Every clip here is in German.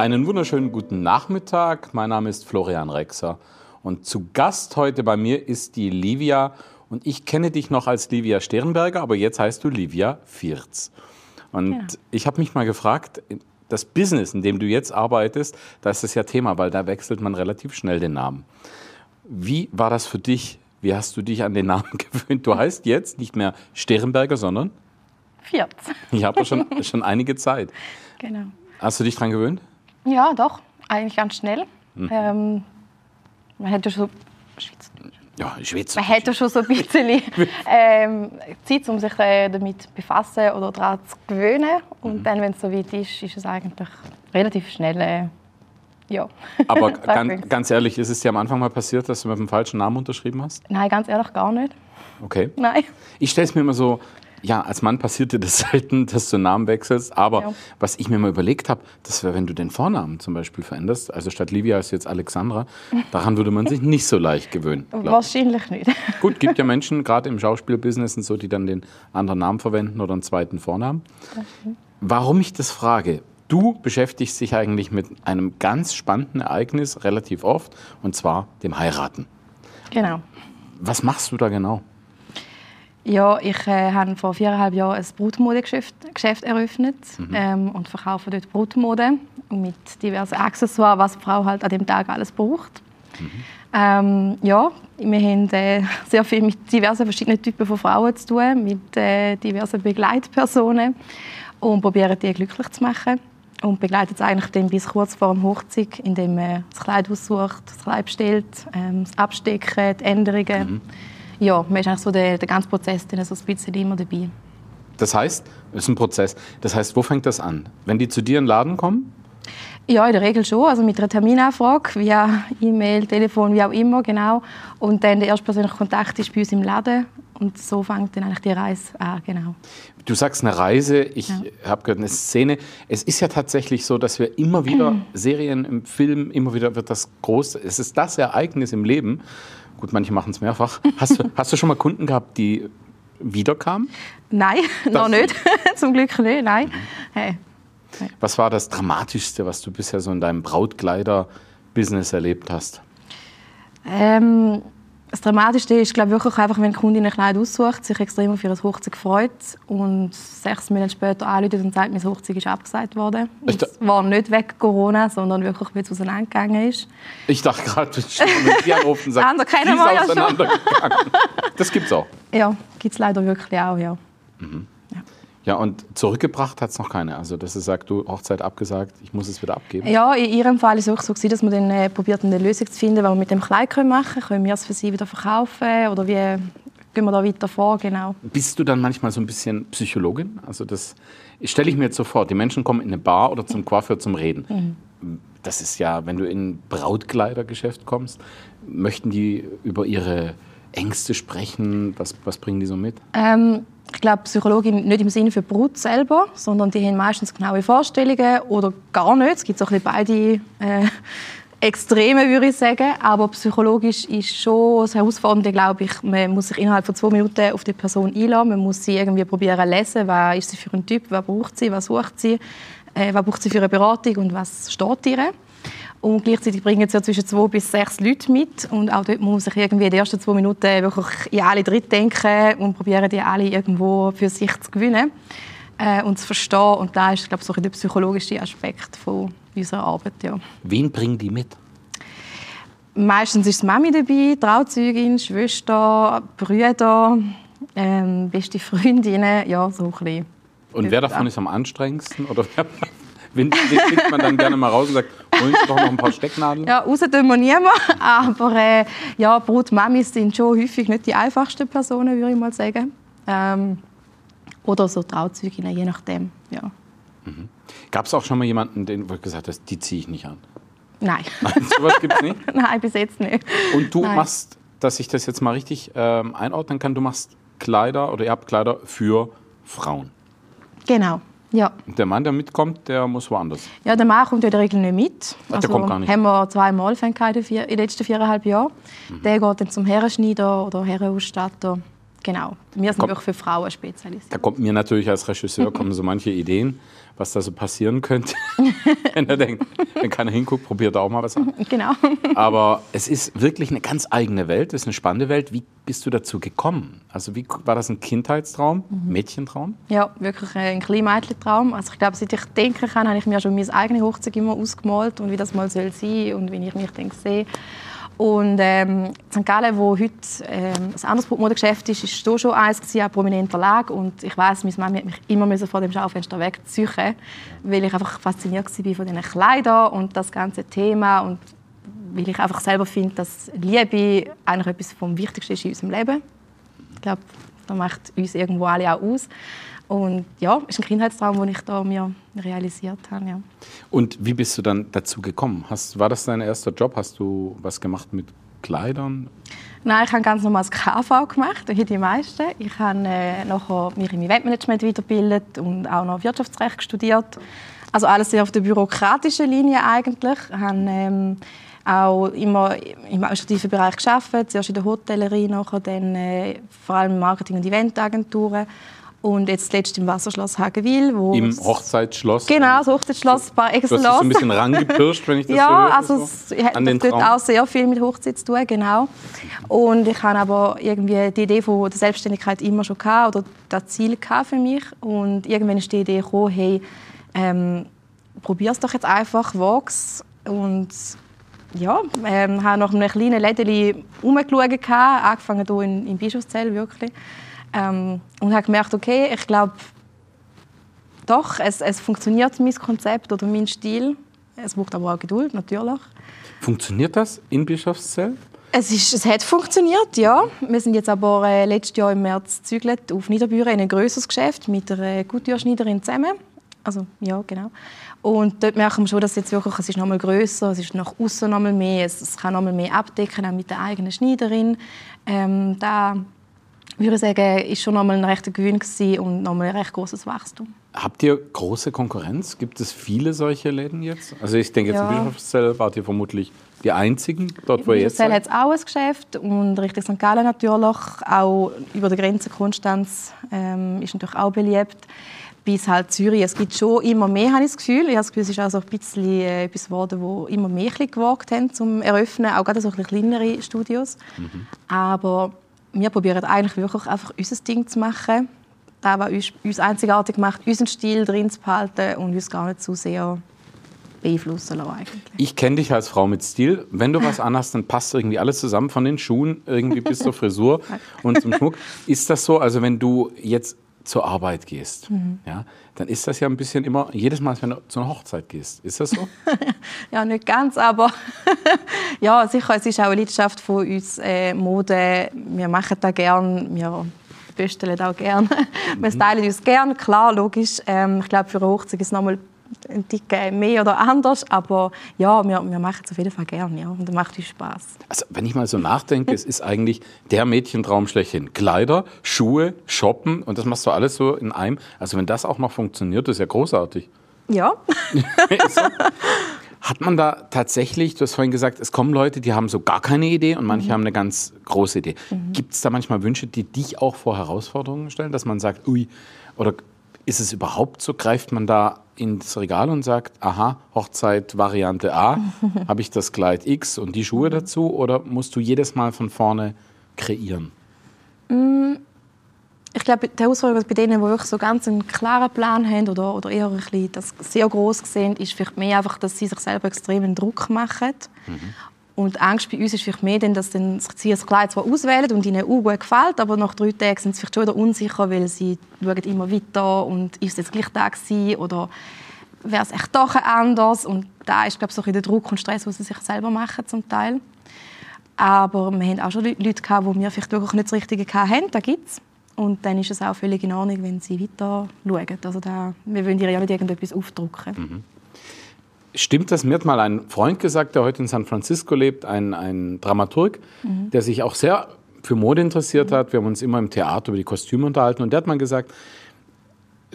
Einen wunderschönen guten Nachmittag. Mein Name ist Florian Rexer und zu Gast heute bei mir ist die Livia und ich kenne dich noch als Livia Sternberger, aber jetzt heißt du Livia Vierz. Und ja. ich habe mich mal gefragt, das Business, in dem du jetzt arbeitest, da ist das ja Thema, weil da wechselt man relativ schnell den Namen. Wie war das für dich? Wie hast du dich an den Namen gewöhnt? Du heißt jetzt nicht mehr Sternberger, sondern? Vierz. Ich habe schon, schon einige Zeit. Genau. Hast du dich daran gewöhnt? Ja, doch. Eigentlich ganz schnell. Mhm. Ähm, man hätte schon ja, Schweiz. Man hätte schon so ein bisschen ähm, Zeit, um sich äh, damit zu befassen oder daran zu gewöhnen. Und mhm. dann, wenn es so weit ist, ist es eigentlich relativ schnell. Äh, ja. Aber ganz, ganz, ehrlich, ist es dir am Anfang mal passiert, dass du mit dem falschen Namen unterschrieben hast? Nein, ganz ehrlich gar nicht. Okay. Nein. Ich stelle es mir immer so ja, als Mann passiert dir das selten, dass du Namen wechselst. Aber ja. was ich mir mal überlegt habe, das wäre, wenn du den Vornamen zum Beispiel veränderst. Also statt Livia ist jetzt Alexandra. Daran würde man sich nicht so leicht gewöhnen. Wahrscheinlich nicht. Gut, gibt ja Menschen, gerade im Schauspielbusiness und so, die dann den anderen Namen verwenden oder einen zweiten Vornamen. Warum ich das frage? Du beschäftigst dich eigentlich mit einem ganz spannenden Ereignis relativ oft, und zwar dem Heiraten. Genau. Was machst du da genau? Ja, ich äh, habe vor viereinhalb Jahren ein Brutmodegeschäft Geschäft eröffnet mhm. ähm, und verkaufe dort Brutmode mit diversen Accessoires, was die Frau halt an dem Tag alles braucht. Mhm. Ähm, ja, wir haben äh, sehr viel mit diversen verschiedenen Typen von Frauen zu tun, mit äh, diversen Begleitpersonen und probieren die glücklich zu machen und begleitet es eigentlich dann bis kurz vor dem Hochzeit, indem man das Kleid aussucht, das Kleid bestellt, ähm, das Abstecken, die Änderungen. Mhm ja, man ist eigentlich so der, der ganze Prozess dann so ein bisschen immer dabei. Das heißt, es ist ein Prozess. Das heißt, wo fängt das an? Wenn die zu dir in den Laden kommen? Ja, in der Regel schon. Also mit einer Terminanfrage, via E-Mail, Telefon, wie auch immer, genau. Und dann der erste persönliche Kontakt ist bei uns im Laden. Und so fängt dann eigentlich die Reise an, genau. Du sagst eine Reise, ich ja. habe gehört eine Szene. Es ist ja tatsächlich so, dass wir immer wieder Serien im Film, immer wieder wird das groß, es ist das Ereignis im Leben, Gut, manche machen es mehrfach. Hast du, hast du schon mal Kunden gehabt, die wiederkamen? Nein, das noch nicht. Zum Glück nicht, nein. Mhm. Hey. Was war das Dramatischste, was du bisher so in deinem Brautkleider-Business erlebt hast? Ähm, das Dramatischste ist, glaube ich, wirklich einfach, wenn die Kundin ein Kleid aussucht, sich extrem auf ihre Hochzeit freut und sechs Monate später anruft und sagt, meine Hochzeit ist abgesagt worden. Es war nicht wegen Corona, sondern wirklich, weil es auseinandergegangen ist. Ich dachte gerade, du mit dir anrufen und sagst, sie ist auseinandergegangen. Das gibt es auch? Ja, gibt es leider wirklich auch, ja. Mhm. Ja, und zurückgebracht hat es noch keine. Also, dass sie sagt, du, Hochzeit abgesagt, ich muss es wieder abgeben. Ja, in ihrem Fall ist es auch so, dass wir dann äh, probiert, eine Lösung zu finden, was wir mit dem Kleid machen können. Können wir es für sie wieder verkaufen oder wie gehen wir da weiter vor, genau. Bist du dann manchmal so ein bisschen Psychologin? Also das stelle ich mir jetzt so vor, die Menschen kommen in eine Bar oder zum Coiffeur zum Reden. Mhm. Das ist ja, wenn du in ein Brautkleidergeschäft kommst, möchten die über ihre Ängste sprechen? Was, was bringen die so mit? Ähm, ich glaube, Psychologin nicht im Sinne für Brut selber, sondern die haben meistens genaue Vorstellungen oder gar nicht. Es gibt auch ein beide äh, Extreme, würde ich sagen. Aber psychologisch ist schon das Herausfordernde, glaube ich, man muss sich innerhalb von zwei Minuten auf die Person einladen. Man muss sie irgendwie probieren lesen, was ist sie für ein Typ, was braucht sie, was sucht sie, äh, was braucht sie für eine Beratung und was steht ihr. Und gleichzeitig bringen sie ja zwischen zwei bis sechs Leute mit. Und auch dort muss man sich irgendwie in den ersten zwei Minuten wirklich in alle drin denken und probieren, die alle irgendwo für sich zu gewinnen äh, und zu verstehen. Und da ist, glaube ich, so der psychologische Aspekt von unserer Arbeit. Ja. Wen bringen die mit? Meistens ist Mami dabei, Trauzeugin, Schwester, Brüder, ähm, beste Freundinnen, ja, so ein bisschen. Und wer davon ist am anstrengendsten? Oder den klickt man dann gerne mal raus und sagt, holen Sie doch noch ein paar Stecknadeln? Ja, raus tun wir niemand, aber äh, ja, Brutmamis sind schon häufig nicht die einfachsten Personen, würde ich mal sagen. Ähm, oder so Trauzeuginnen, je nachdem, ja. Mhm. Gab es auch schon mal jemanden, den du gesagt hast, die ziehe ich nicht an? Nein. Nein sowas gibt es nicht? Nein, bis jetzt nicht. Und du Nein. machst, dass ich das jetzt mal richtig ähm, einordnen kann, du machst Kleider oder ihr habt Kleider für Frauen. Genau. Ja. Der Mann, der mitkommt, der muss woanders. Ja, der Mann kommt in der Regel nicht mit. Ach, also, der kommt gar nicht. haben wir zweimal in den letzten viereinhalb Jahren. Mhm. Der geht dann zum Herrenschneider oder Herrenausstatter. Genau. Wir sind Komm. wirklich für Frauen spezialisiert. Da kommt mir natürlich als Regisseur kommen so manche Ideen, was da so passieren könnte. wenn er denkt, wenn keiner hinguckt, probiert er auch mal was an. Genau. Aber es ist wirklich eine ganz eigene Welt, es ist eine spannende Welt. Wie bist du dazu gekommen? Also wie war das ein Kindheitstraum, Mädchentraum? Ja, wirklich ein kleiner Mädchentraum. Also ich glaube, seit ich denken kann, habe ich mir schon meine eigene Hochzeit immer ausgemalt und wie das mal soll sein und wie ich mich dann sehe. Und ähm, St. Gallen, wo heute ähm, ein anderes Modegeschäft ist, ist da schon eins gewesen, ein prominenter Lage. Und ich weiß, meine Mama hat mich immer müssen vor dem Schaufenster wegziehen, weil ich einfach fasziniert war von diesen Kleidern und das ganze Thema und weil ich einfach selber finde, dass Liebe eigentlich etwas vom Wichtigsten ist in unserem Leben. Ich glaube, das macht uns irgendwo alle auch aus. Und ja, ist ein Kindheitstraum, den ich da mir realisiert habe. Ja. Und wie bist du dann dazu gekommen? Hast, war das dein erster Job? Hast du was gemacht mit Kleidern? Nein, ich habe ganz normal das KV gemacht, wie die meisten. Ich habe äh, nachher mich im Eventmanagement weitergebildet und auch noch Wirtschaftsrecht studiert. Also alles sehr auf der bürokratischen Linie eigentlich. Ich habe ähm, auch immer im administrativen Bereich gearbeitet, zuerst in der Hotellerie, nachher dann äh, vor allem Marketing- und Eventagenturen. Und jetzt zuletzt im Wasserschloss Hagenwil. Wo Im Hochzeitsschloss? Genau, das Hochzeitsschloss par Du hast excellence. so ein bisschen rangepirscht, wenn ich das so ja, höre. also so, es hat dort auch sehr viel mit Hochzeit zu tun, genau. Und ich hatte aber irgendwie die Idee von der Selbstständigkeit immer schon gehabt, oder das Ziel gehabt für mich. Und irgendwann ist die Idee gekommen, hey, ähm, probier es doch jetzt einfach, wag's. Und ja, ähm, habe nach einem kleinen Lädeli umgeschaut, gehabt, angefangen hier in, in Bischofszell wirklich. Ähm, und habe gemerkt, okay, ich glaube, doch, es, es funktioniert mein Konzept oder mein Stil. Es braucht aber auch Geduld, natürlich. Funktioniert das in Bischofszell? Es, ist, es hat funktioniert, ja. Wir sind jetzt aber äh, letztes Jahr im März gezügelt auf Niederbüren in ein grösseres Geschäft mit einer Guttürschneiderin zusammen. Also, ja, genau. Und dort merken wir schon, dass jetzt wirklich, es ist noch mal grösser, es ist nach außen noch mal mehr, es, es kann noch mal mehr abdecken, auch mit der eigenen Schneiderin. Ähm, da würde ich sagen, ist schon noch mal ein rechter Gewinn und noch mal ein recht großes Wachstum. Habt ihr große Konkurrenz? Gibt es viele solche Läden jetzt? Also ich denke jetzt Ja. in Bischofszell wart ihr vermutlich die einzigen, dort wo ihr jetzt Bischofszell hat seid. es auch ein Geschäft und Richtung St. Gallen natürlich. Auch über der Grenze Konstanz ähm, ist natürlich auch beliebt. Bis halt Zürich. Es gibt schon immer mehr, habe ich das Gefühl. Ich habe das Gefühl, es ist auch so ein bisschen äh, etwas geworden, wo immer mehr gewagt haben zum Eröffnen. Auch gerade so ein bisschen kleinere Studios. Aber wir probieren eigentlich wirklich einfach unser Ding zu machen. Das, was uns, uns einzigartig macht, unseren Stil drin zu behalten und uns gar nicht zu sehr beeinflussen lassen. Eigentlich. Ich kenne dich als Frau mit Stil. Wenn du was anhast, dann passt irgendwie alles zusammen, von den Schuhen irgendwie bis zur Frisur und zum Schmuck. Ist das so, also wenn du jetzt zur Arbeit gehst, Mhm. ja, dann ist das ja ein bisschen immer, jedes Mal, wenn du zu einer Hochzeit gehst. Ist das so? Ja, nicht ganz, aber ja, sicher, es ist auch eine Leidenschaft von uns, äh, Mode. Wir machen das gerne, wir basteln auch gerne. Wir stylen uns gerne, klar, logisch. Ähm, ich glaube, für eine Hochzeit ist es nochmal ein Ticken mehr oder anders, aber ja, wir, wir machen es auf jeden Fall gerne, ja, und das macht uns Spaß. Also wenn ich mal so nachdenke, es ist eigentlich der Mädchentraum schlechthin. Kleider, Schuhe, Shoppen und das machst du alles so in einem. Also wenn das auch noch funktioniert, das ist ja großartig. Ja. Hat man da tatsächlich, du hast vorhin gesagt, es kommen Leute, die haben so gar keine Idee und manche haben eine ganz große Idee. Gibt es da manchmal Wünsche, die dich auch vor Herausforderungen stellen, dass man sagt, ui, oder ist es überhaupt so, greift man da ins Regal und sagt, aha, Hochzeit Variante A, habe ich das Kleid X und die Schuhe dazu oder musst du jedes Mal von vorne kreieren? ich glaube, die Herausforderung bei denen, die wirklich so ganz einen klaren Plan haben oder, oder eher ein bisschen das sehr groß sehen, ist vielleicht mehr einfach, dass sie sich selber extrem einen Druck machen. Und Angst bei uns ist vielleicht mehr, dass sie das Kleid zwar auswählen und ihnen auch gut gefällt, aber nach drei Tagen sind sie vielleicht schon wieder unsicher, weil sie schauen immer weiter und ist es jetzt gleich da gewesen oder wäre es echt doch anders und da ist glaube ich so ein der Druck und Stress, den sie sich selber machen zum Teil. Aber wir haben auch schon Leute gehabt, die wir vielleicht wirklich nicht das Richtige hatten. Das gibt es. Und dann ist es auch völlig in Ordnung, wenn sie weiter schauen. Also da, wir wollen ihr ja nicht irgendetwas aufdrücken. Stimmt das? Mir hat mal ein Freund gesagt, der heute in San Francisco lebt, ein, ein Dramaturg, der sich auch sehr für Mode interessiert hat. Wir haben uns immer im Theater über die Kostüme unterhalten und der hat mal gesagt,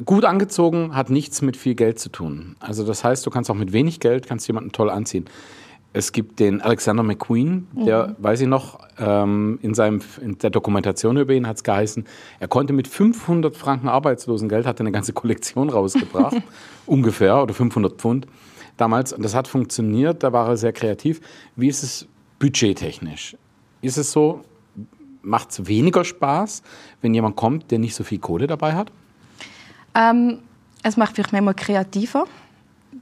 gut angezogen hat nichts mit viel Geld zu tun. Also das heißt, du kannst auch mit wenig Geld kannst jemanden toll anziehen. Es gibt den Alexander McQueen, der, mhm. weiß ich noch, ähm, in, seinem, in der Dokumentation über ihn hat es geheißen, er konnte mit 500 Franken Arbeitslosengeld, hat eine ganze Kollektion rausgebracht, ungefähr, oder 500 Pfund damals. Und das hat funktioniert, da war er sehr kreativ. Wie ist es budgettechnisch? Ist es so, macht es weniger Spaß, wenn jemand kommt, der nicht so viel Kohle dabei hat? Ähm, es macht vielleicht manchmal kreativer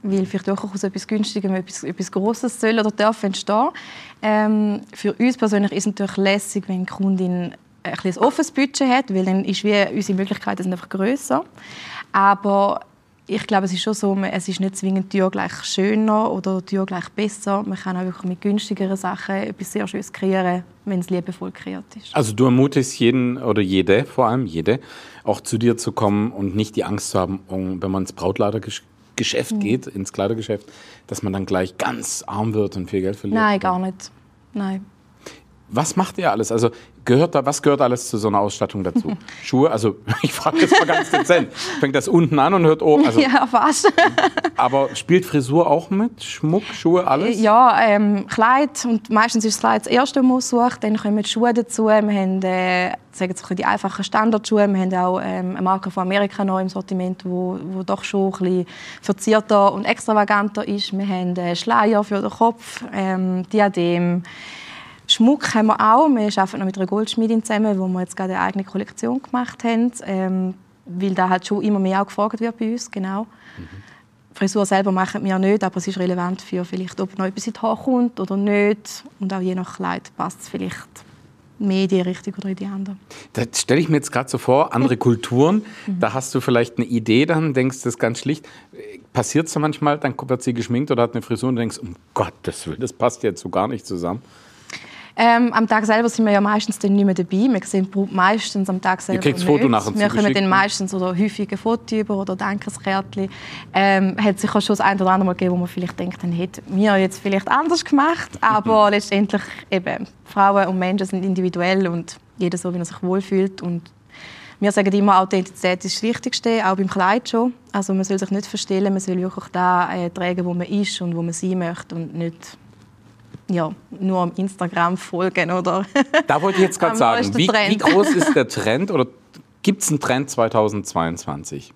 weil vielleicht auch aus etwas Günstigem etwas, etwas Grosses soll oder darf entstehen. Ähm, für uns persönlich ist es natürlich lässig, wenn die Kundin ein, offenes Budget hat, weil dann ist wie unsere Möglichkeiten einfach grösser. Aber ich glaube, es ist schon so, es ist nicht zwingend Tür gleich schöner oder Tür gleich besser. Man kann auch wirklich mit günstigeren Sachen etwas sehr Schönes kreieren, wenn es liebevoll kreiert ist. Also du ermutigst jeden oder jede, vor allem jede, auch zu dir zu kommen und nicht die Angst zu haben, wenn man ins Brautlader Geschäft mhm. geht, ins Kleidergeschäft, dass man dann gleich ganz arm wird und viel Geld verliert? Nein, gar nicht. Nein. Was macht ihr alles? Also gehört da, was gehört alles zu so einer Ausstattung dazu? Schuhe, also ich frage jetzt mal ganz dezent. Fängt das unten an und hört oben? Also, ja, fast. aber spielt Frisur auch mit? Schmuck, Schuhe, alles? Ja, ähm, Kleid und meistens ist das Kleid das erste, man sucht. Dann kommen die Schuhe dazu. Wir haben äh, sagen so die einfachen Standardschuhe. Wir haben auch ähm, eine Marke von Amerika noch im Sortiment, wo, wo doch schon ein bisschen verzierter und extravaganter ist. Wir haben äh, Schleier für den Kopf, ähm, Diadem. Schmuck haben wir auch. Wir arbeiten noch mit einer Goldschmiedin zusammen, wo wir jetzt gerade eine eigene Kollektion gemacht haben. Ähm, weil da halt schon immer mehr auch gefragt wird bei uns, genau. Mhm. Frisur selber machen wir nicht, aber es ist relevant für vielleicht, ob noch etwas in die Haare kommt oder nicht. Und auch je nach Kleid passt es vielleicht mehr in die Richtung oder in die andere. Das stelle ich mir jetzt gerade so vor, andere Kulturen, mhm. da hast du vielleicht eine Idee, dann denkst du das ganz schlicht. Passiert es manchmal, dann wird sie geschminkt oder hat eine Frisur und denkst, um Gottes Willen, das passt jetzt so gar nicht zusammen. Ähm, am Tag selber sind wir ja meistens dann nicht mehr dabei. Wir sehen meistens am Tag selber kriegt Foto nachher Wir kommen dann meistens oder häufige Fotos über oder Dankeskärtchen. Ähm, hat sich auch schon das ein oder andere Mal gegeben, wo man vielleicht denkt, dann hätten wir jetzt vielleicht anders gemacht. Aber letztendlich eben, Frauen und Menschen sind individuell und jeder so, wie er sich wohlfühlt. Und wir sagen immer, Authentizität ist das Wichtigste, auch beim Kleid schon. Also man soll sich nicht verstellen, man soll wirklich da äh, tragen, wo man ist und wo man sein möchte und nicht ja, nur am Instagram folgen oder. Da wollte ich jetzt gerade sagen, wie, wie, groß ist der Trend oder gibt es einen Trend 2022?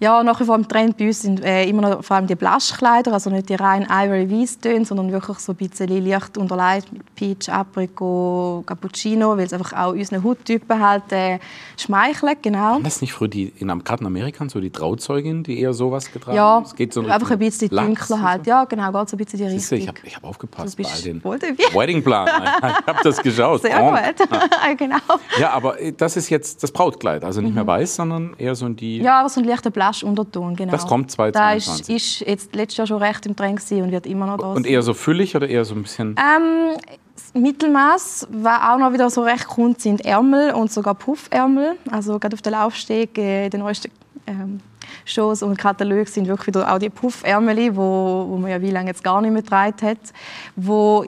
Ja, nach wie vor im Trend bei uns sind äh, immer noch vor allem die Blushkleider, also nicht die reinen Ivory Weiss Töne, sondern wirklich so ein bisschen leicht unterlegt mit Peach, Apricot, Cappuccino, weil es einfach auch unseren Hauttypen halt äh, schmeichelt, genau. Waren das nicht früher die, in, gerade in Amerika so die Trauzeuginnen, die eher sowas getragen? Ja, es geht so einfach ein bisschen dunkler halt. Ja, genau, geht so ein bisschen die Richtung. Ich habe hab aufgepasst bei all den Weddingplan. ich habe das geschaut. Sehr gut, genau. Ja, aber äh, das ist jetzt das Brautkleid, also nicht mehr mhm. weiß, sondern eher so in die... Ja, aber so ein leichter Blush-Unterton, genau. Das kommt 2022. Das ist, ist jetzt letztes Jahr schon recht im Trend und wird immer noch da Und eher so füllig oder eher so ein bisschen... Ähm, Mittelmaß, was auch noch wieder so recht kommt, sind Ärmel und sogar Puffärmel. Also gerade auf der Laufsteg, äh, den neuesten ähm, Shows und Katalogen sind wirklich wieder auch die Puffärmel, wo, wo man ja wie lange jetzt gar nicht mehr getragen hat, wo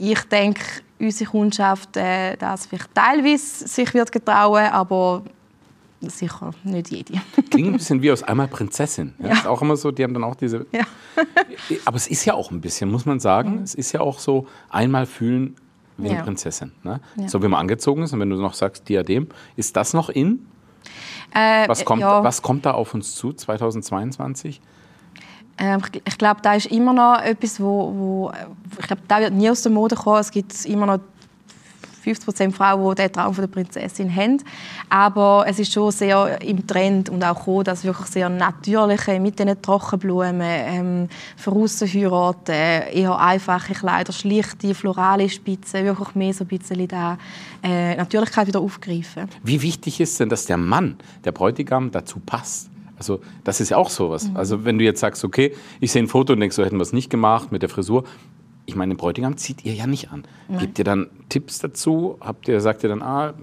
ich denke, unsere Kundschaft äh, das vielleicht teilweise sich wird getrauen, aber sicher nicht jede. Klingt ein bisschen wie aus einmal Prinzessin. Ja, ja. Ist auch immer so, die haben dann auch diese. Ja. Aber es ist ja auch ein bisschen, muss man sagen. Mhm. Es ist ja auch so, einmal fühlen wie eine ja. Prinzessin. Ne? So wie man angezogen ist. Und wenn du noch sagst, Diadem, ist das noch in? Äh, was, kommt, was kommt da auf uns zu 2022? Ähm, ich glaube, da ist immer noch etwas, wo, wo ich glaube, da wird nie aus der Mode kommen. Es gibt immer noch 50% Frauen, die den Traum von der Prinzessin haben. Aber es ist schon sehr im Trend und auch gekommen, dass wirklich sehr natürliche, mit diesen Trockenblumen, ähm, heiraten, eher einfache Kleider, schlichte, florale Spitzen, wirklich mehr so ein bisschen da äh, Natürlichkeit wieder aufgreifen. Wie wichtig ist denn, dass der Mann, der Bräutigam, dazu passt? Also das ist ja auch sowas. Mhm. Also wenn du jetzt sagst, okay, ich sehe ein Foto und denke, so hätten wir es nicht gemacht mit der Frisur, ich meine, den Bräutigam zieht ihr ja nicht an. Nein. Gebt ihr dann Tipps dazu? Habt ihr, sagt ihr dann, ah,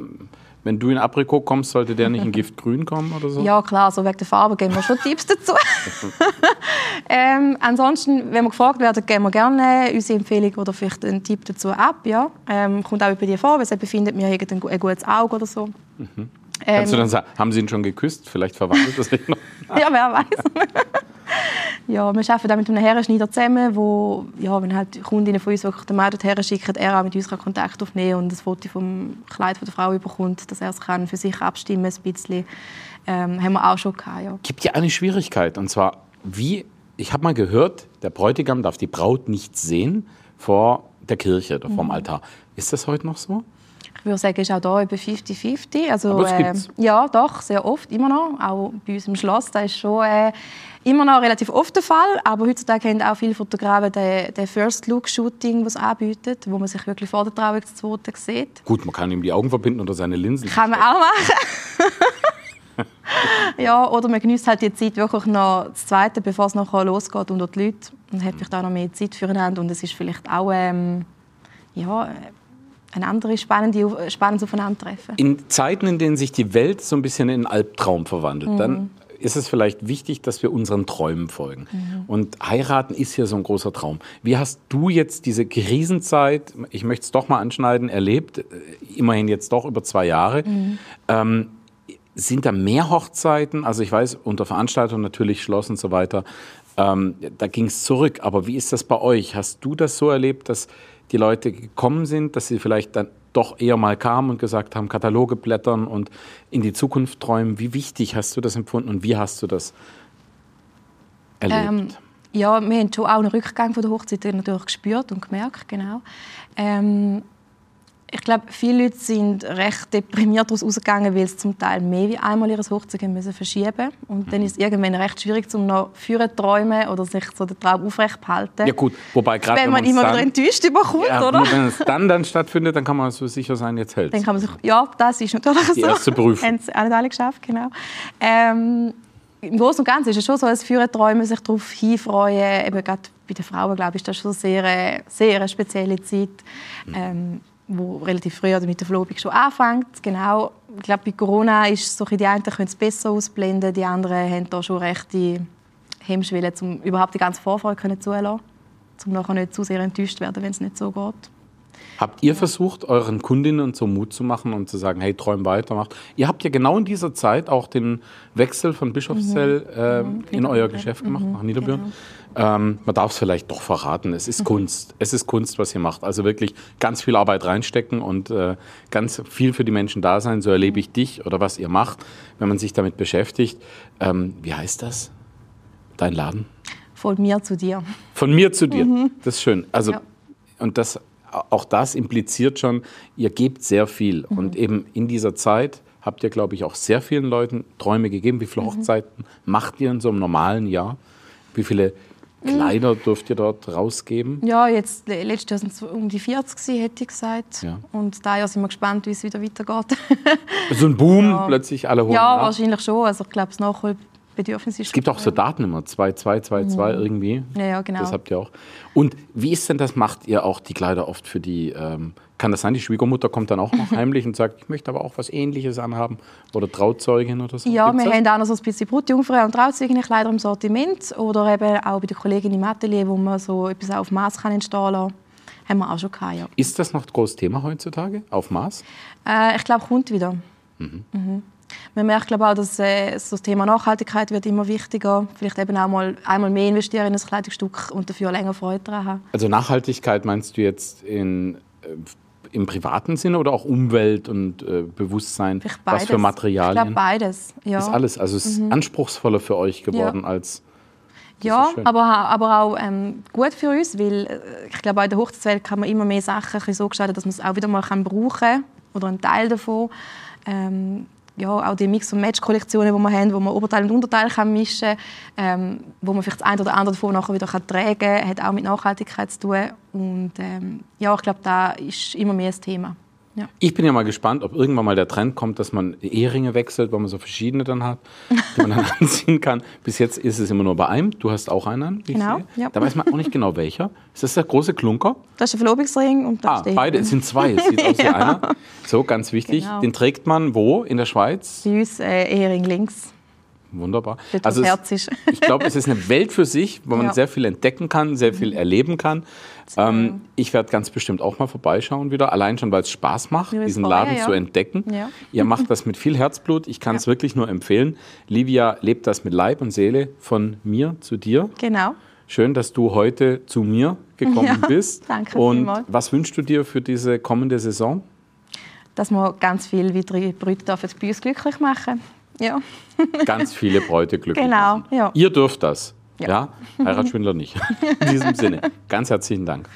wenn du in Aprikot kommst, sollte der nicht in Giftgrün kommen oder so? Ja, klar, so wegen der Farbe geben wir schon Tipps dazu. ähm, ansonsten, wenn wir gefragt werden, geben wir gerne unsere Empfehlung oder vielleicht einen Tipp dazu ab. Ja. Ähm, kommt auch dir vor, weil es befindet mir ein gutes Auge oder so. Mhm. Kannst du ähm, dann sagen, haben Sie ihn schon geküsst? Vielleicht verwandelt das sich noch. ja, wer weiß. Ja, wir arbeiten auch mit einem Herrenschneider zusammen, wo, ja, wenn halt Kundinnen von uns wirklich den Mann dorthin schicken, er auch mit uns Kontakt aufnehmen und das Foto vom Kleid von der Frau bekommt, dass er es kann für sich abstimmen ein bisschen. Ähm, haben wir auch schon gehabt, ja. Gibt ja eine Schwierigkeit und zwar, wie, ich habe mal gehört, der Bräutigam darf die Braut nicht sehen vor der Kirche oder vom mhm. Altar. Ist das heute noch so? Ich würde sagen, ist auch hier über 50-50. Also, äh, ja, doch, sehr oft, immer noch. Auch bei uns im Schloss, da ist schon äh, immer noch relativ oft der Fall. Aber heutzutage haben auch viele Fotografen den, den First-Look-Shooting, das anbietet, wo man sich wirklich vor der Trauung zu zweiten sieht. Gut, man kann ihm die Augen verbinden oder seine Linsen. Kann man auch machen. ja, oder man genießt halt die Zeit wirklich noch das Zweite, bevor es noch losgeht unter die Leute. Und hat vielleicht auch noch mehr Zeit füreinander. Und es ist vielleicht auch ähm, ja, ein anderes spannende, spannendes Aufeinandertreffen. In Zeiten, in denen sich die Welt so ein bisschen in einen Albtraum verwandelt, mhm. dann ist es vielleicht wichtig, dass wir unseren Träumen folgen. Mhm. Und heiraten ist ja so ein großer Traum. Wie hast du jetzt diese Krisenzeit, ich möchte es doch mal anschneiden, erlebt, äh, immerhin jetzt doch über zwei Jahre? Mhm. Ähm, sind da mehr Hochzeiten? Also ich weiß, unter Veranstaltungen natürlich Schloss und so weiter, ähm, da ging es zurück. Aber wie ist das bei euch? Hast du das so erlebt, dass die Leute gekommen sind, dass sie vielleicht dann doch eher mal kamen und gesagt haben, Kataloge blättern und in die Zukunft träumen. Wie wichtig hast du das empfunden und wie hast du das erlebt? Ähm, ja, wir haben schon auch einen Rückgang von der Hochzeit natürlich gespürt und gemerkt, genau. Ähm, ich glaube, viele Leute sind recht deprimiert daraus rausgegangen, weil sie zum Teil mehr wie einmal ihre Hochzeit müssen verschieben Und dann ist es irgendwann recht schwierig, um noch führen träumen oder sich so den Traum aufrecht behalten. Ja gut, wobei gerade wenn man immer dann, wieder enttäuscht überkommt, ja, oder? Wenn es dann, dann stattfindet, dann kann man so sicher sein, jetzt hält Dann kann man sich, ja, das ist natürlich Die so. erste Prüfung. Haben es alle, alle geschafft, genau. Ähm, Im Großen und Ganzen ist es schon so, dass führen träumen sich darauf hinfreuen. Eben gerade bei den Frauen, glaube ich, ist das schon eine sehr, sehr spezielle Zeit. Mhm. Ähm, wo relativ früh oder mit der Verlobung schon anfängt. Genau. Ich glaube, bei Corona ist so die einen können es besser ausblenden, die anderen haben da schon rechte Hemmschwellen, um überhaupt die ganze Vorfreude zu lassen, um nachher nicht zu sehr enttäuscht werden, wenn es nicht so geht. Habt ihr versucht, euren Kundinnen so Mut zu machen und zu sagen, hey, träum weiter, macht. Ihr habt ja genau in dieser Zeit auch den Wechsel von Bischofszell mhm. äh, mhm. in euer Geschäft gemacht, mhm. nach Niederbüren. Genau. Ähm, man darf es vielleicht doch verraten. Es ist mhm. Kunst. Es ist Kunst, was ihr macht. Also wirklich ganz viel Arbeit reinstecken und äh, ganz viel für die Menschen da sein. So erlebe ich dich oder was ihr macht, wenn man sich damit beschäftigt. Ähm, wie heißt das? Dein Laden? Von mir zu dir. Von mir zu dir. Mhm. Das ist schön. Also, ja. und das, auch das impliziert schon, ihr gebt sehr viel. Mhm. Und eben in dieser Zeit habt ihr, glaube ich, auch sehr vielen Leuten Träume gegeben. Wie viele mhm. Hochzeiten macht ihr in so einem normalen Jahr? Wie viele Kleider dürft ihr dort rausgeben? Ja, jetzt, letztes Jahr sind es um die 40 hätte ich gesagt. Ja. Und da Jahr sind wir gespannt, wie es wieder weitergeht. so ein Boom, ja. plötzlich alle holen Ja, nach. wahrscheinlich schon. Also ich glaube, das Ist Es gibt auch so Daten immer, 2, 2, 2, 2 irgendwie. Ja, ja, genau. Das habt ihr auch. Und wie ist denn das, macht ihr auch die Kleider oft für die... Ähm, kann das sein, die Schwiegermutter kommt dann auch noch heimlich und sagt, ich möchte aber auch was Ähnliches anhaben oder Trauzeugin oder so? Ja, Gibt's wir das? haben auch noch so ein bisschen Brutjungfrau und Trauzeuginnen-Kleider im Sortiment oder eben auch bei der Kollegin im Atelier, wo man so etwas auf Maß kann entstehen lassen haben wir auch schon gehabt, ja. Ist das noch ein großes Thema heutzutage, auf Maß? Äh, ich glaube, kommt wieder. Mhm. Mhm. Man merkt glaube auch, dass äh, das Thema Nachhaltigkeit wird immer wichtiger. Vielleicht eben auch mal einmal mehr investieren in ein Kleidungsstück und dafür länger Freude daran haben. Also Nachhaltigkeit meinst du jetzt in äh, im privaten Sinne oder auch Umwelt und äh, Bewusstsein? Was für Materialien? Ich glaube beides. Ja. Ist alles. Also es ist mhm. anspruchsvoller für euch geworden ja. als. Ja, aber, aber auch ähm, gut für uns, weil äh, ich glaube, in der Hochzeitswelt kann man immer mehr Sachen so gestalten, dass man es auch wieder mal kann brauchen kann oder einen Teil davon. Ähm, ja, auch die Mix- und Match-Kollektionen, die wir haben, wo man Oberteil und Unterteil kann mischen kann, ähm, wo man vielleicht das eine oder andere davon nachher wieder kann tragen kann, hat auch mit Nachhaltigkeit zu tun. Und ähm, ja, ich glaube, da ist immer mehr das Thema. Ja. Ich bin ja mal gespannt, ob irgendwann mal der Trend kommt, dass man Eheringe wechselt, weil man so verschiedene dann hat, die man dann anziehen kann. Bis jetzt ist es immer nur bei einem. Du hast auch einen an. Genau. Ja. Da weiß man auch nicht genau welcher. Ist das der große Klunker? Das ist der Verlobungsring und das ah, beide. Es sind zwei. Es sieht aus wie ja. einer. So, ganz wichtig. Genau. Den trägt man wo in der Schweiz? Uns äh, Ehering links. Wunderbar. Also es, ich glaube, es ist eine Welt für sich, wo man Ja. sehr viel entdecken kann, sehr viel erleben kann. Ähm, ich werde ganz bestimmt auch mal vorbeischauen wieder, allein schon, weil es Spaß macht, mich diesen Laden ja. zu entdecken. Ja. Ihr macht das mit viel Herzblut. Ich kann es wirklich nur empfehlen. Livia lebt das mit Leib und Seele von mir zu dir. Genau. Schön, dass du heute zu mir gekommen Ja, bist. danke Und vielmals. was wünschst du dir für diese kommende Saison? Dass wir ganz viele weitere Brüder dürfen bei uns glücklich machen. Ja. Ganz viele Bräute glücklich Genau, machen. ja. Ihr dürft das. Ja. Ja, Heiratsschwindler nicht. In diesem Sinne, ganz herzlichen Dank.